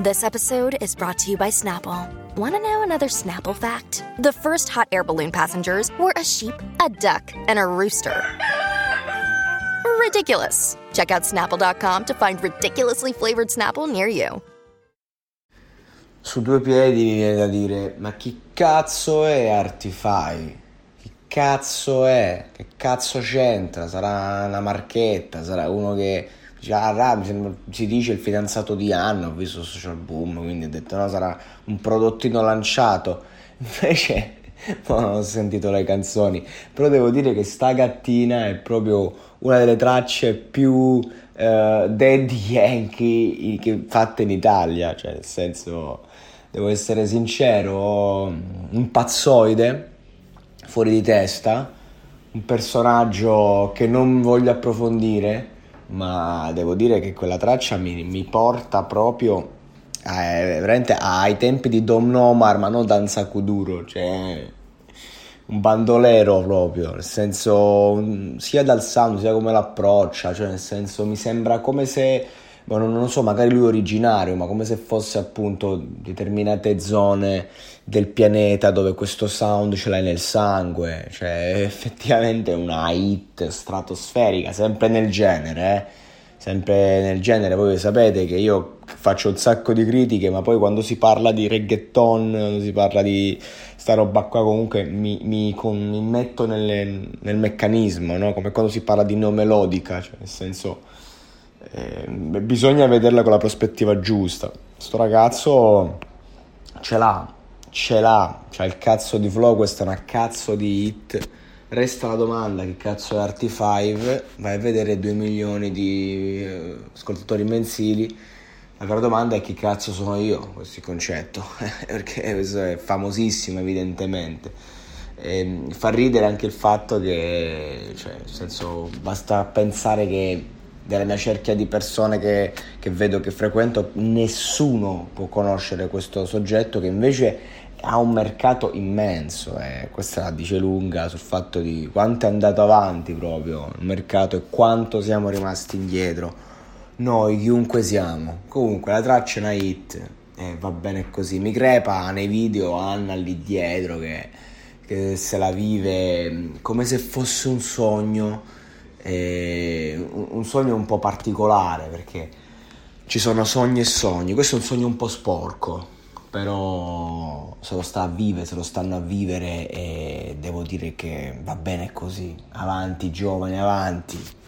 This episode is brought to you by Snapple. Want to know another Snapple fact? The first hot air balloon passengers were a sheep, a duck, and a rooster. Ridiculous. Check out snapple.com to find ridiculously flavored Snapple near you. Su due piedi mi viene da dire, ma chi cazzo è Artify? Chi cazzo è? Che cazzo c'entra? Sarà una marchetta, sarà uno che già mi sembra, si dice il fidanzato di Anna, ho visto Social Boom, quindi ho detto no, sarà un prodottino lanciato. Invece non ho sentito le canzoni, però devo dire che sta gattina è proprio una delle tracce più uh, Daddy Yankee fatte in Italia, cioè nel senso, devo essere sincero, un pazzoide fuori di testa, un personaggio che non voglio approfondire ma devo dire che quella traccia mi, mi porta proprio a, veramente ai tempi di Dom Nomar, ma non Danza Kuduro, cioè un bandolero proprio, nel senso sia dal sound sia come l'approccia, cioè nel senso mi sembra come se Boh, non so, magari lui è originario, ma come se fosse appunto determinate zone del pianeta dove questo sound ce l'hai nel sangue, cioè è effettivamente una hit stratosferica, sempre nel genere, eh? sempre nel genere, voi sapete che io faccio un sacco di critiche, ma poi quando si parla di reggaeton, quando si parla di sta roba qua comunque mi, mi, con, mi metto nelle, nel meccanismo, no? come quando si parla di neomelodica, cioè nel senso eh, bisogna vederla con la prospettiva giusta. Sto ragazzo ce l'ha, ce l'ha, c'ha il cazzo di flow, questa è una cazzo di hit. Resta la domanda, che cazzo è Arti5? Vai a vedere 2 milioni di eh, ascoltatori mensili. La vera domanda è chi cazzo sono io, questo concetto, perché questo è famosissimo evidentemente. E ehm, fa ridere anche il fatto che, cioè, nel senso, basta pensare che della mia cerchia di persone che, che vedo, che frequento, nessuno può conoscere questo soggetto che invece ha un mercato immenso e eh. questa la dice lunga sul fatto di quanto è andato avanti proprio il mercato e quanto siamo rimasti indietro. Noi chiunque siamo. Comunque la traccia è una hit e va bene così. Mi crepa nei video Anna lì dietro che, che se la vive come se fosse un sogno un sogno un po' particolare perché ci sono sogni e sogni, questo è un sogno un po' sporco, però se lo sta a vivere, se lo stanno a vivere e devo dire che va bene così, avanti giovani, avanti.